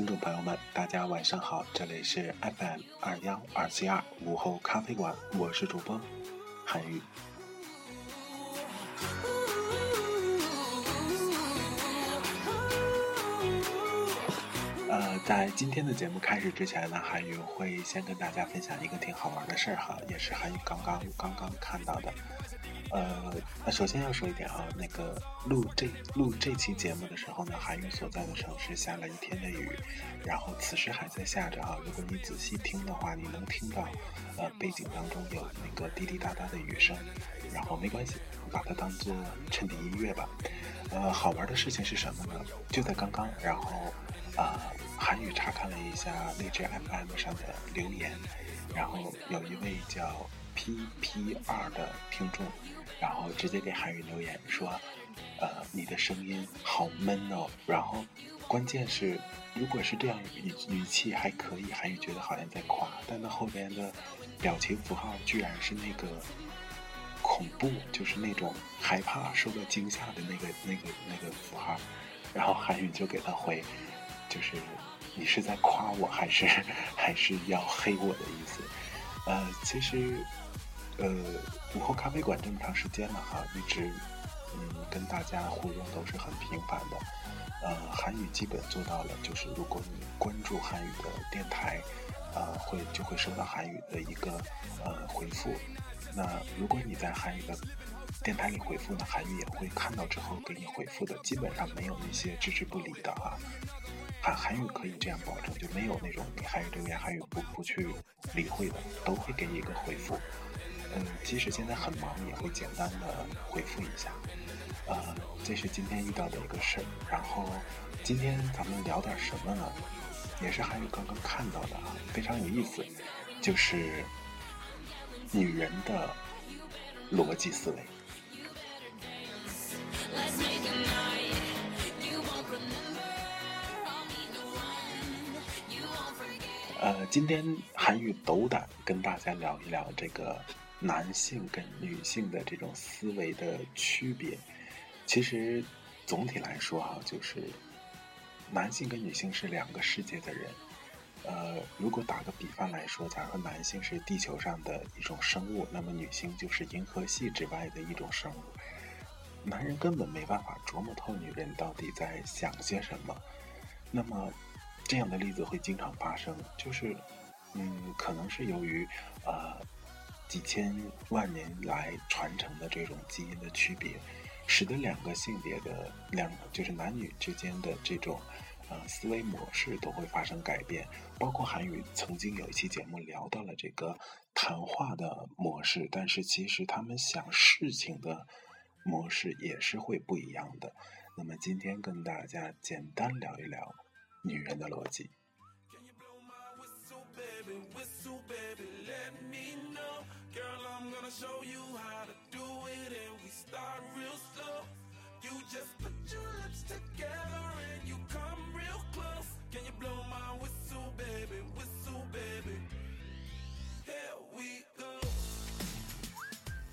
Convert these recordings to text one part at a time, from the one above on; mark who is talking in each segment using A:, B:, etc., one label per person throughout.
A: 听众朋友们，大家晚上好，这里是 FM 二幺二七二午后咖啡馆，我是主播韩宇。呃，在今天的节目开始之前呢，韩宇会先跟大家分享一个挺好玩的事儿哈，也是韩宇刚刚刚刚看到的。呃，那首先要说一点啊，那个录这录这期节目的时候呢，韩宇所在的城市下了一天的雨，然后此时还在下着啊。如果你仔细听的话，你能听到呃背景当中有那个滴滴答答的雨声，然后没关系，把它当做衬底音乐吧。呃，好玩的事情是什么呢？就在刚刚，然后啊。韩语查看了一下荔枝 FM 上的留言，然后有一位叫 PP 二的听众，然后直接给韩语留言说：“呃，你的声音好闷哦。”然后关键是，如果是这样语语气还可以，韩语觉得好像在夸，但那后边的表情符号居然是那个恐怖，就是那种害怕、受到惊吓的那个、那个、那个符号，然后韩语就给他回，就是。你是在夸我还是还是要黑我的意思？呃，其实，呃，午后咖啡馆这么长时间了哈，一直嗯跟大家互动都是很频繁的。呃，韩语基本做到了，就是如果你关注韩语的电台，呃，会就会收到韩语的一个呃回复。那如果你在韩语的电台里回复呢，韩语也会看到之后给你回复的，基本上没有那些置之不理的啊。韩韩语可以这样保证，就没有那种你韩语留言韩语不不去理会的，都会给你一个回复。嗯，即使现在很忙，也会简单的回复一下。呃，这是今天遇到的一个事儿。然后今天咱们聊点什么呢？也是韩语刚刚看到的啊，非常有意思，就是女人的逻辑思维。呃，今天韩语斗胆跟大家聊一聊这个男性跟女性的这种思维的区别。其实总体来说哈，就是男性跟女性是两个世界的人。呃，如果打个比方来说，假如男性是地球上的一种生物，那么女性就是银河系之外的一种生物。男人根本没办法琢磨透女人到底在想些什么。那么。这样的例子会经常发生，就是，嗯，可能是由于，呃，几千万年来传承的这种基因的区别，使得两个性别的两就是男女之间的这种，呃，思维模式都会发生改变。包括韩语曾经有一期节目聊到了这个谈话的模式，但是其实他们想事情的模式也是会不一样的。那么今天跟大家简单聊一聊。女人的逻辑。
B: show you how to do it and we start real slow. You just put your lips together and you come real close. Can you blow my whistle, baby? Whistle, baby. Here we go.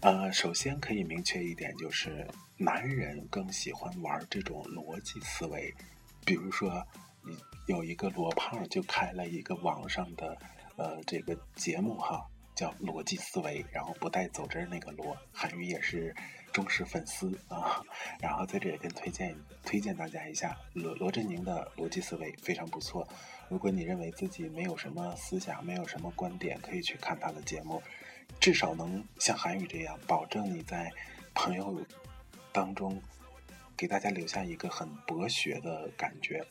A: 呃，首先可以明确一点，就是男人更喜欢玩这种逻辑思维，比如说，有一个罗胖就开了一个网上的，呃，这个节目哈，叫逻辑思维，然后不带走针那个罗，韩语也是忠实粉丝啊，然后在这里跟推荐推荐大家一下罗罗振宁的逻辑思维非常不错，如果你认为自己没有什么思想，没有什么观点，可以去看他的节目。至少能像韩语这样，保证你在朋友当中给大家留下一个很博学的感觉。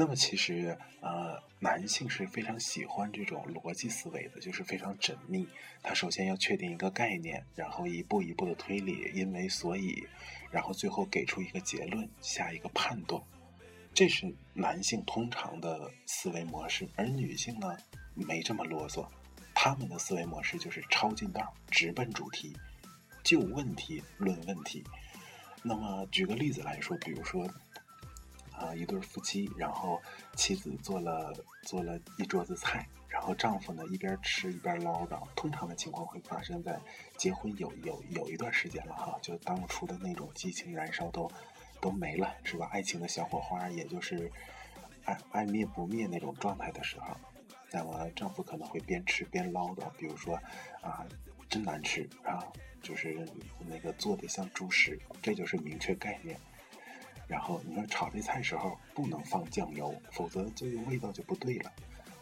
A: 那么，其实呃，男性是非常喜欢这种逻辑思维的，就是非常缜密。他首先要确定一个概念，然后一步一步的推理，因为所以，然后最后给出一个结论，下一个判断。这是男性通常的思维模式，而女性呢，没这么啰嗦。他们的思维模式就是抄近道，直奔主题，就问题论问题。那么举个例子来说，比如说，啊，一对夫妻，然后妻子做了做了一桌子菜，然后丈夫呢一边吃一边唠叨。通常的情况会发生在结婚有有有一段时间了哈，就当初的那种激情燃烧都都没了，是吧？爱情的小火花也就是爱爱灭不灭那种状态的时候。那么丈夫可能会边吃边唠叨，比如说，啊，真难吃啊，就是那个做的像猪食，这就是明确概念。然后你说炒这菜时候不能放酱油，否则这个味道就不对了。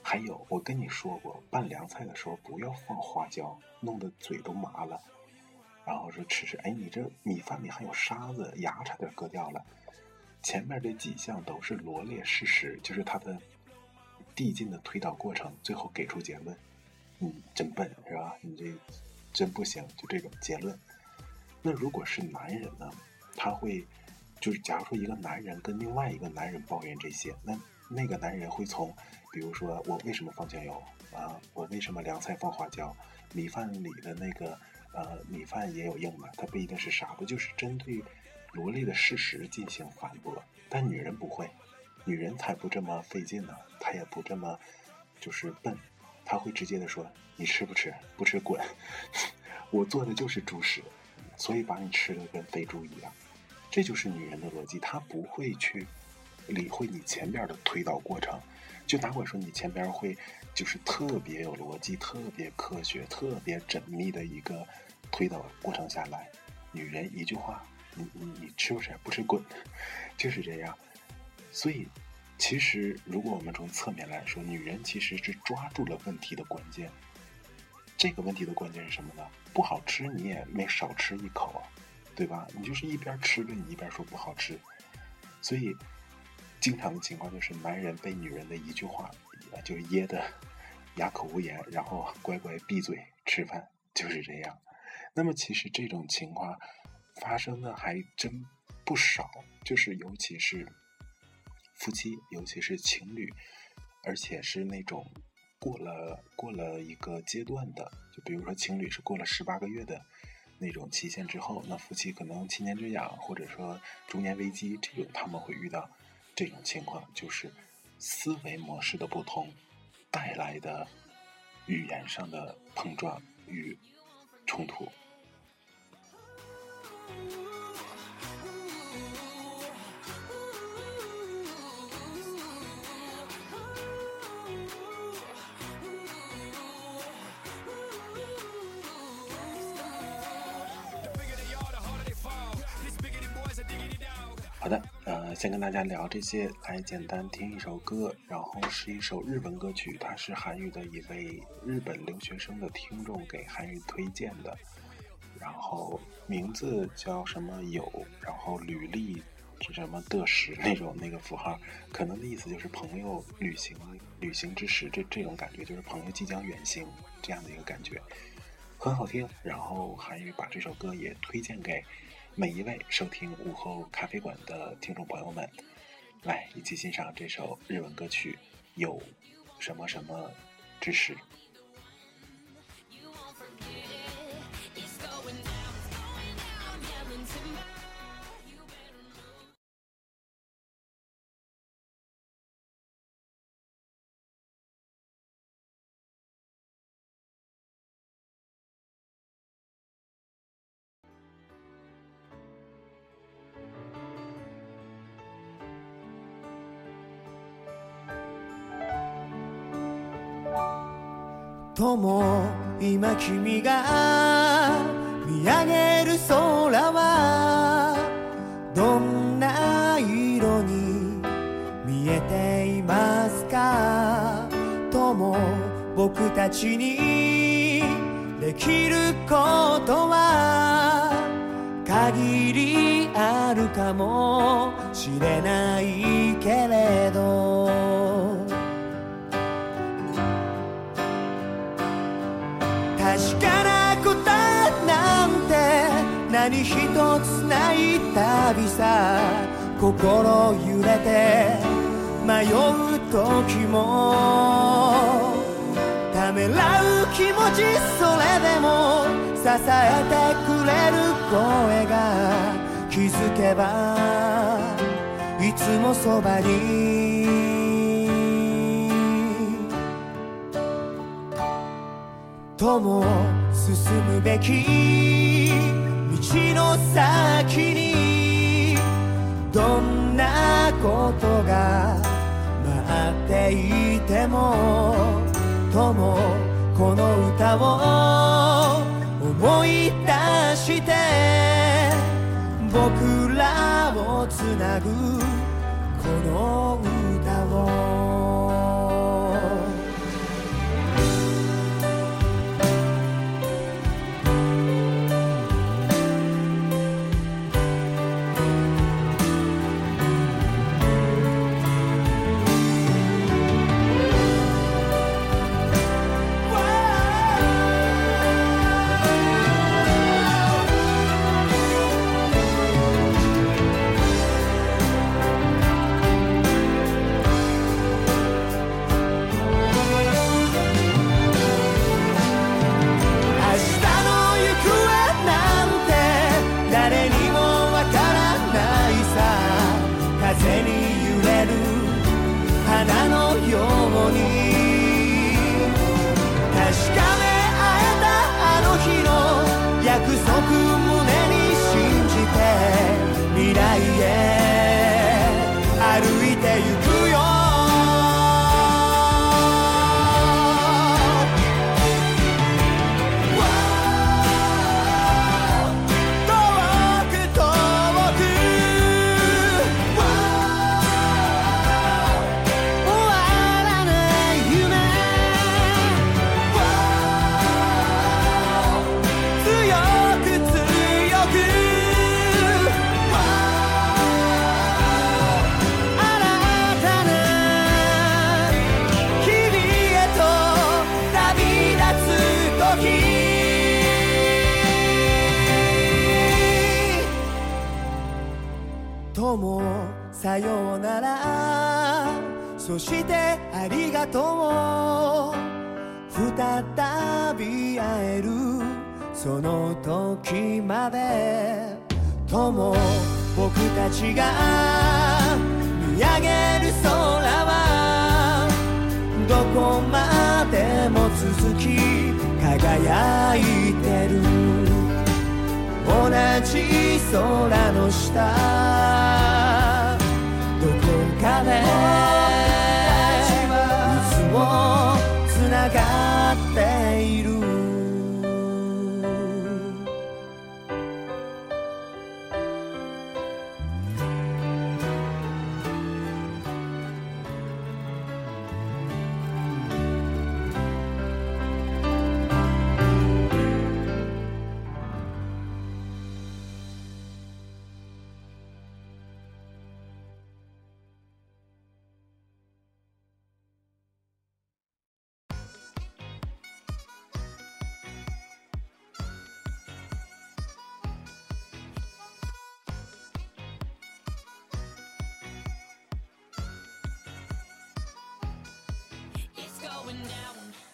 A: 还有我跟你说过，拌凉菜的时候不要放花椒，弄得嘴都麻了。然后说吃吃，哎，你这米饭里还有沙子，牙差点割掉了。前面这几项都是罗列事实，就是他的。递进的推导过程，最后给出结论，你真笨是吧？你这真不行，就这种结论。那如果是男人呢？他会就是，假如说一个男人跟另外一个男人抱怨这些，那那个男人会从，比如说我为什么放酱油啊？我为什么凉菜放花椒？米饭里的那个呃米饭也有硬的，它不一定是沙子，就是针对罗列的事实进行反驳。但女人不会。女人才不这么费劲呢，她也不这么就是笨，她会直接的说：“你吃不吃？不吃滚！我做的就是猪食，所以把你吃的跟肥猪一样。”这就是女人的逻辑，她不会去理会你前边的推导过程。就哪管说你前边会就是特别有逻辑、特别科学、特别缜密的一个推导过程下来，女人一句话：“你你你吃不吃？不吃滚！” 就是这样。所以，其实如果我们从侧面来说，女人其实是抓住了问题的关键。这个问题的关键是什么呢？不好吃你也没少吃一口啊，对吧？你就是一边吃着，你一边说不好吃。所以，经常的情况就是男人被女人的一句话就噎得哑口无言，然后乖乖闭嘴吃饭，就是这样。那么，其实这种情况发生的还真不少，就是尤其是。夫妻，尤其是情侣，而且是那种过了过了一个阶段的，就比如说情侣是过了十八个月的那种期限之后，那夫妻可能七年之痒，或者说中年危机，这种他们会遇到这种情况，就是思维模式的不同带来的语言上的碰撞与冲突。好的，呃，先跟大家聊这些，来简单听一首歌，然后是一首日文歌曲，它是韩语的一位日本留学生的听众给韩语推荐的，然后名字叫什么有，然后履历是什么的时那种那个符号，可能的意思就是朋友旅行旅行之时，这这种感觉就是朋友即将远行这样的一个感觉，很好听，然后韩语把这首歌也推荐给。每一位收听午后咖啡馆的听众朋友们，来一起欣赏这首日文歌曲，有什么什么知识。
C: 友今君が見上げる空はどんな色に見えていますか？友僕たちにできることは限りあるかもしれないけれど確かな答えなんて何一つない旅さ。心揺れて迷う時も。ためらう気持ちそれでも。支えてくれる声が気づけば。いつもそばに。友進むべき道の先にどんなことが待っていても友この歌を思い出して僕らをつなぐ。この歌を友さようなら。そしてありがとう。再び会える。その時まで。友僕たちが見上げる空は。どこまでも続き輝いてる。同じ空の下。どこかでいつもつながる。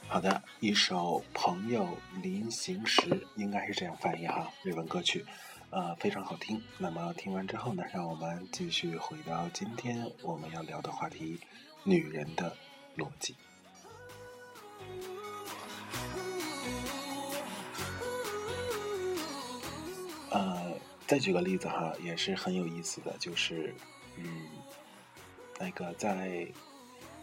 A: 好的，一首《朋友临行时》应该是这样翻译哈，日文歌曲，呃，非常好听。那么听完之后呢，让我们继续回到今天我们要聊的话题——女人的逻辑。呃，再举个例子哈，也是很有意思的，就是，嗯，那个在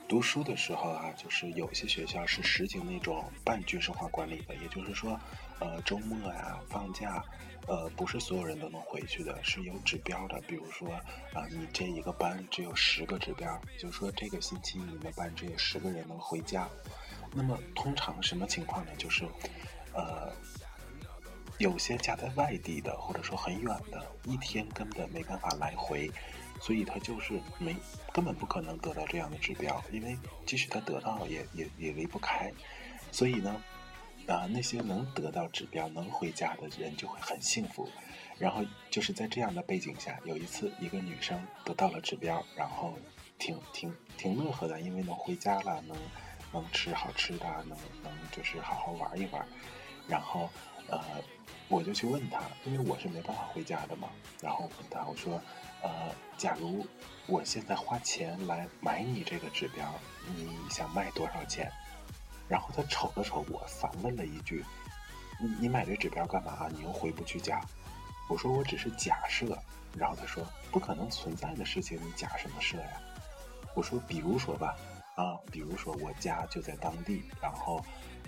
A: 读书的时候啊，就是有些学校是实行那种半军事化管理的，也就是说，呃，周末呀、放假，呃，不是所有人都能回去的，是有指标的。比如说，啊，你这一个班只有十个指标，就是说这个星期你们班只有十个人能回家。那么通常什么情况呢？就是，呃，有些家在外地的，或者说很远的，一天根本没办法来回。所以他就是没根本不可能得到这样的指标，因为即使他得到也也也离不开。所以呢，啊那些能得到指标能回家的人就会很幸福。然后就是在这样的背景下，有一次一个女生得到了指标，然后挺挺挺乐呵的，因为能回家了，能能吃好吃的，能能就是好好玩一玩。然后呃我就去问她，因为我是没办法回家的嘛，然后问她我说。呃，假如我现在花钱来买你这个指标，你想卖多少钱？然后他瞅了瞅我，反问了一句：“你你买这指标干嘛？你又回不去家？”我说：“我只是假设。”然后他说：“不可能存在的事情，你假什么设呀？”我说：“比如说吧，啊，比如说我家就在当地，然后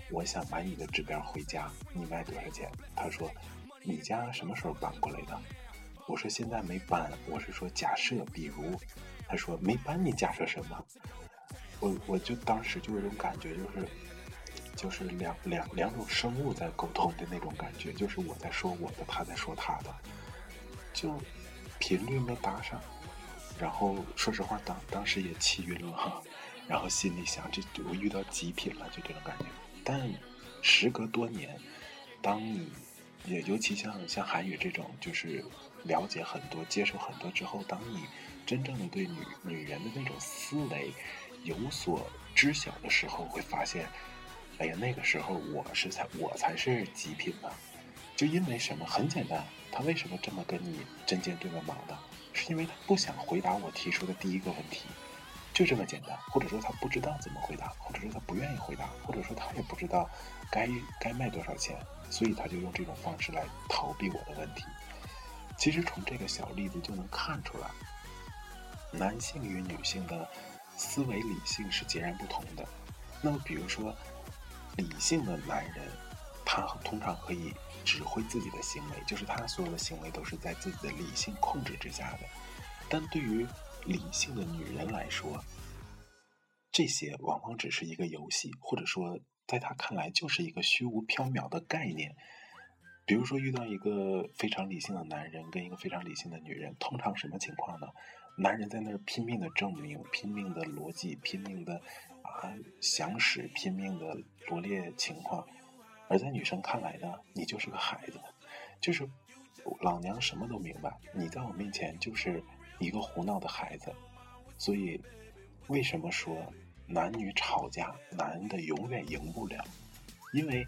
A: 我想买你的指标回家，你卖多少钱？”他说：“你家什么时候搬过来的？”我说现在没搬，我是说假设，比如，他说没搬，你假设什么？我我就当时就有种感觉，就是就是两两两种生物在沟通的那种感觉，就是我在说我的，他在说他的，就频率没搭上。然后说实话，当当时也气晕了哈，然后心里想，这我遇到极品了，就这种感觉。但时隔多年，当你也尤其像像韩语这种，就是。了解很多，接受很多之后，当你真正的对女女人的那种思维有所知晓的时候，会发现，哎呀，那个时候我是才我才是极品呢。就因为什么？很简单，他为什么这么跟你针尖对麦芒的？是因为他不想回答我提出的第一个问题，就这么简单。或者说他不知道怎么回答，或者说他不愿意回答，或者说他也不知道该该卖多少钱，所以他就用这种方式来逃避我的问题。其实从这个小例子就能看出来，男性与女性的思维理性是截然不同的。那么，比如说，理性的男人，他通常可以指挥自己的行为，就是他所有的行为都是在自己的理性控制之下的。但对于理性的女人来说，这些往往只是一个游戏，或者说，在他看来就是一个虚无缥缈的概念。比如说遇到一个非常理性的男人跟一个非常理性的女人，通常什么情况呢？男人在那儿拼命的证明，拼命的逻辑，拼命的啊详实，拼命的罗列情况，而在女生看来呢，你就是个孩子，就是老娘什么都明白，你在我面前就是一个胡闹的孩子。所以，为什么说男女吵架，男的永远赢不了？因为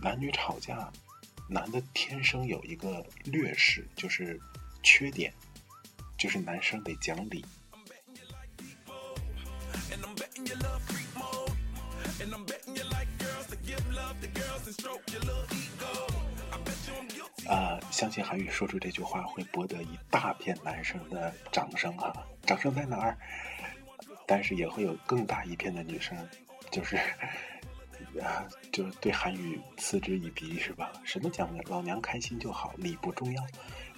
A: 男女吵架。男的天生有一个劣势，就是缺点，就是男生得讲理。啊，相信韩语说出这句话会博得一大片男生的掌声哈，掌声在哪儿？但是也会有更大一片的女生，就是。啊，就是对韩语嗤之以鼻是吧？什么讲的，老娘开心就好，理不重要，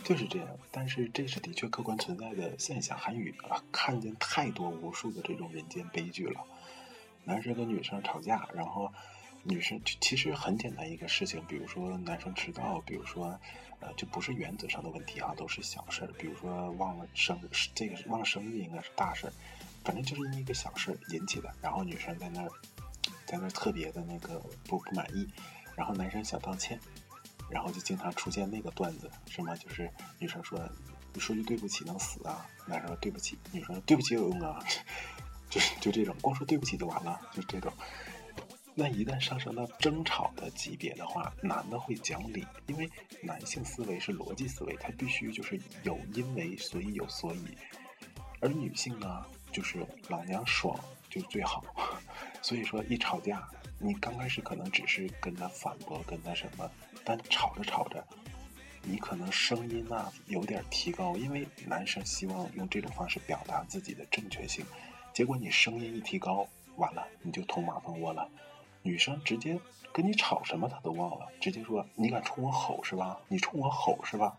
A: 就是这样。但是这是的确客观存在的现象。韩语啊，看见太多无数的这种人间悲剧了。男生跟女生吵架，然后女生其实很简单一个事情，比如说男生迟到，比如说呃，就不是原则上的问题啊，都是小事儿。比如说忘了生这个忘了生日应该是大事儿，反正就是因为一个小事引起的，然后女生在那儿。在那儿特别的那个不不满意，然后男生想道歉，然后就经常出现那个段子，什么就是女生说你说句对不起能死啊，男生说对不起，女生说对不起有用啊，就是就这种光说对不起就完了，就这种。那一旦上升到争吵的级别的话，男的会讲理，因为男性思维是逻辑思维，他必须就是有因为所以有所以，而女性呢就是老娘爽就最好。所以说，一吵架，你刚开始可能只是跟他反驳，跟他什么，但吵着吵着，你可能声音啊有点提高，因为男生希望用这种方式表达自己的正确性。
D: 结果你声音一提高，完了你就捅马蜂窝了。女生直接跟你吵什么她都忘了，直接说你敢冲我吼是吧？你冲我吼是吧？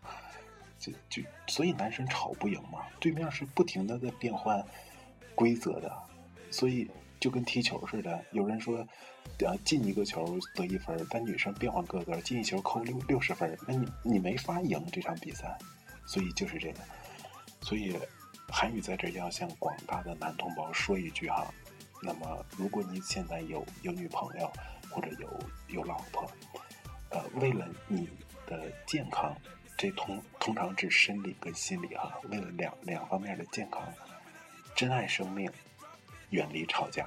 D: 就就所以男生吵不赢嘛，对面是不停的在变换规则的，所以就跟踢球似的。有人说，呃，进一个球得一分，但女生变换规则，进一球扣六六十分，那你你没法赢这场比赛。所以就是这个，所以韩语在这要向广大的男同胞说一句哈，那么如果你现在有有女朋友或者有有老婆，呃，为了你的健康。这通通常指生理跟心理哈，为了两两方面的健康，珍爱生命，远离吵架。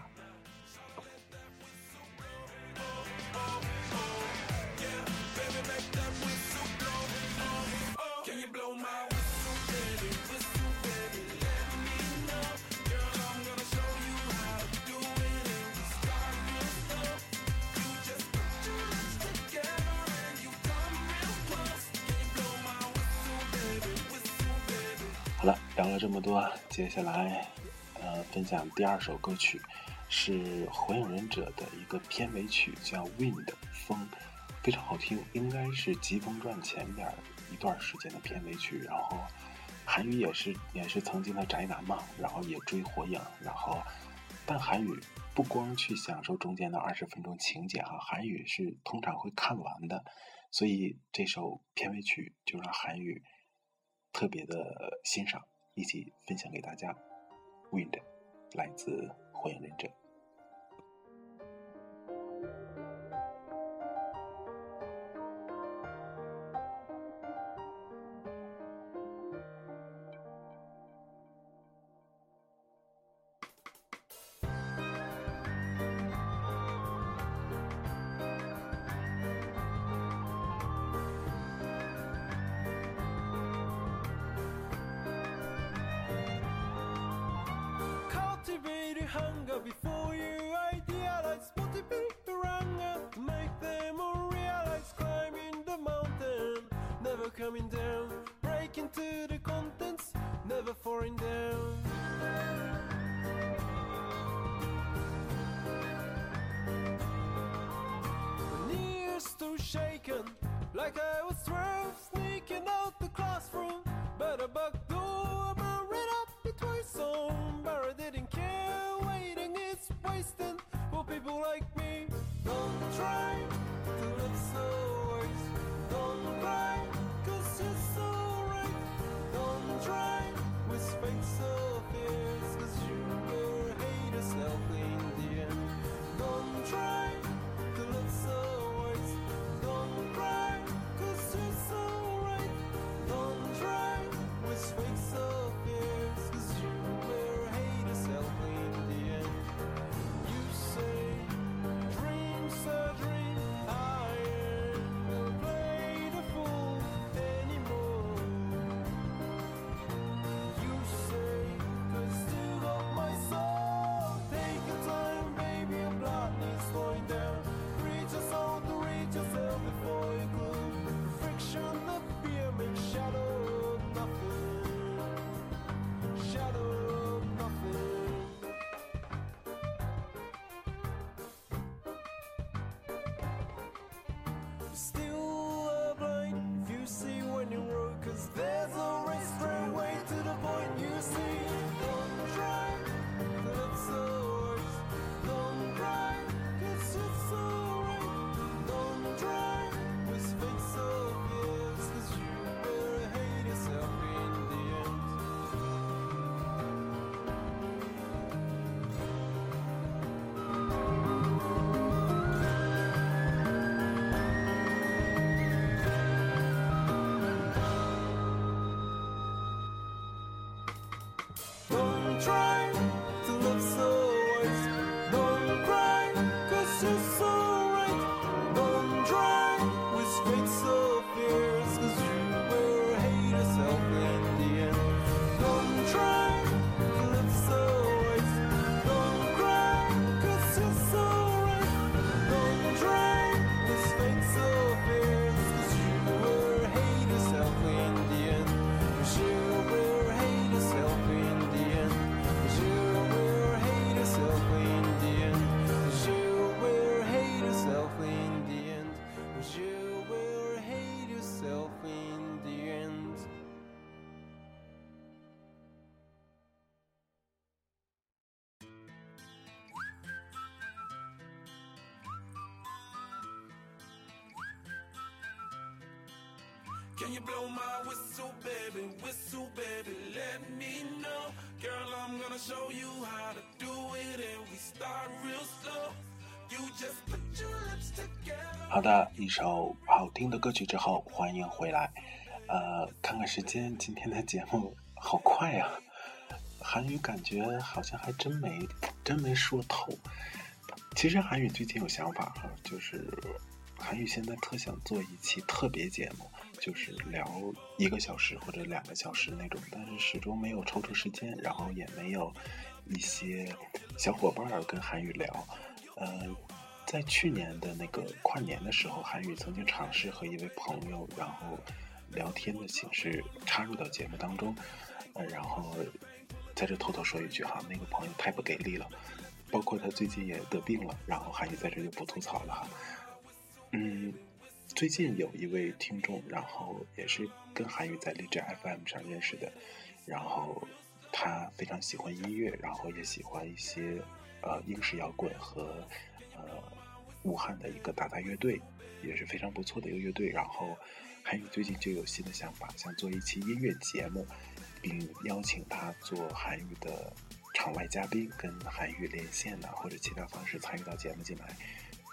D: 好了，聊了这么多，接下来，分享第二首歌曲，是《火影忍者》的一个片尾曲，叫《Wind》风，非常好听，应该是《疾风传》前边一段时间的片尾曲。然后，韩语也是也是曾经的宅男嘛，然后也追火影，然后，但韩语不光去享受中间的二十分钟情节哈，韩语是通常会看完的，所以这首片尾曲就让韩语。特别的欣赏，一起分享给大家。Wind，来自《火影忍者》。Coming down break into the contents never falling down knees still shaken like I was 12 sneaking out the classroom but a bug door ran up twice on but I didn't care Waiting is wasting for people like me. Don't try Don't try Cause. there. You
C: blow my whistle, baby, whistle, baby, let me know. Girl, I'm gonna show you how to do it, and we start real slow. You just put your lips together.
A: 好的，一首好听的歌曲之后，欢迎回来。呃，看看时间，今天的节目好快呀、韩语感觉好像还真没真没说透。其实韩语最近有想法哈，就是韩语现在特想做一期特别节目，就是聊一个小时或者两个小时那种，但是始终没有抽出时间，然后也没有一些小伙伴儿跟韩语聊。呃，在去年的那个跨年的时候，韩语曾经尝试和一位朋友，然后聊天的形式插入到节目当中。呃，然后在这偷偷说一句哈，那个朋友太不给力了，包括他最近也得病了，然后韩语在这就不吐槽了哈。嗯，最近有一位听众，然后也是跟韩语在荔枝 FM 上认识的，然后他非常喜欢音乐，然后也喜欢一些呃英式摇滚和呃武汉的一个打打乐队，也是非常不错的一个乐队。然后韩语最近就有新的想法，想做一期音乐节目，并邀请他做韩语的场外嘉宾，跟韩语连线呐、或者其他方式参与到节目进来。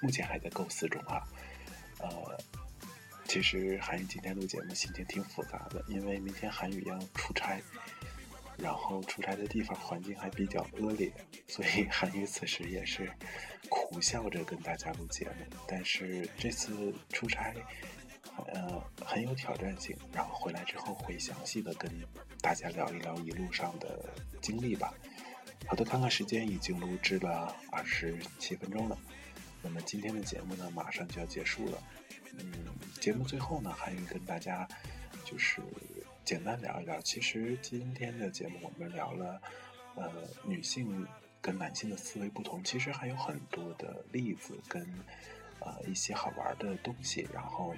A: 目前还在构思中啊。呃，其实韩语今天录节目心情挺复杂的，因为明天韩语要出差，然后出差的地方环境还比较恶劣，所以 韩语此时也是苦笑着跟大家录节目。但是这次出差，呃，很有挑战性，然后回来之后会详细的跟大家聊一聊一路上的经历吧。好的，看看时间，已经录制了二十七分钟了。那么今天的节目呢，马上就要结束了。嗯，节目最后呢，韩语跟大家就是简单聊一聊。其实今天的节目我们聊了，呃，女性跟男性的思维不同，其实还有很多的例子跟呃一些好玩的东西。然后，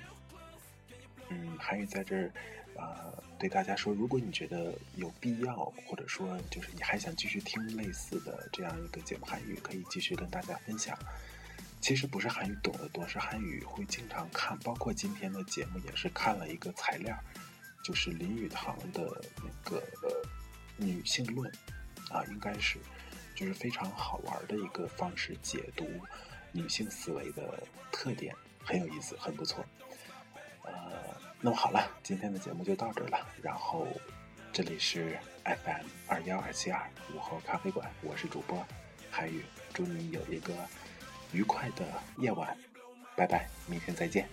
A: 嗯，韩语在这儿。呃，对大家说，如果你觉得有必要，或者说就是你还想继续听类似的这样一个节目韩语，可以继续跟大家分享。其实不是韩语懂得多，是韩语会经常看，包括今天的节目也是看了一个材料，就是林语堂的那个女性论啊，应该是就是非常好玩的一个方式解读女性思维的特点，很有意思，很不错。呃，那么好了，今天的节目就到这儿了。然后这里是 FM 二幺二七二午后咖啡馆，我是主播韩语，祝你有一个愉快的夜晚，拜拜，明天再见。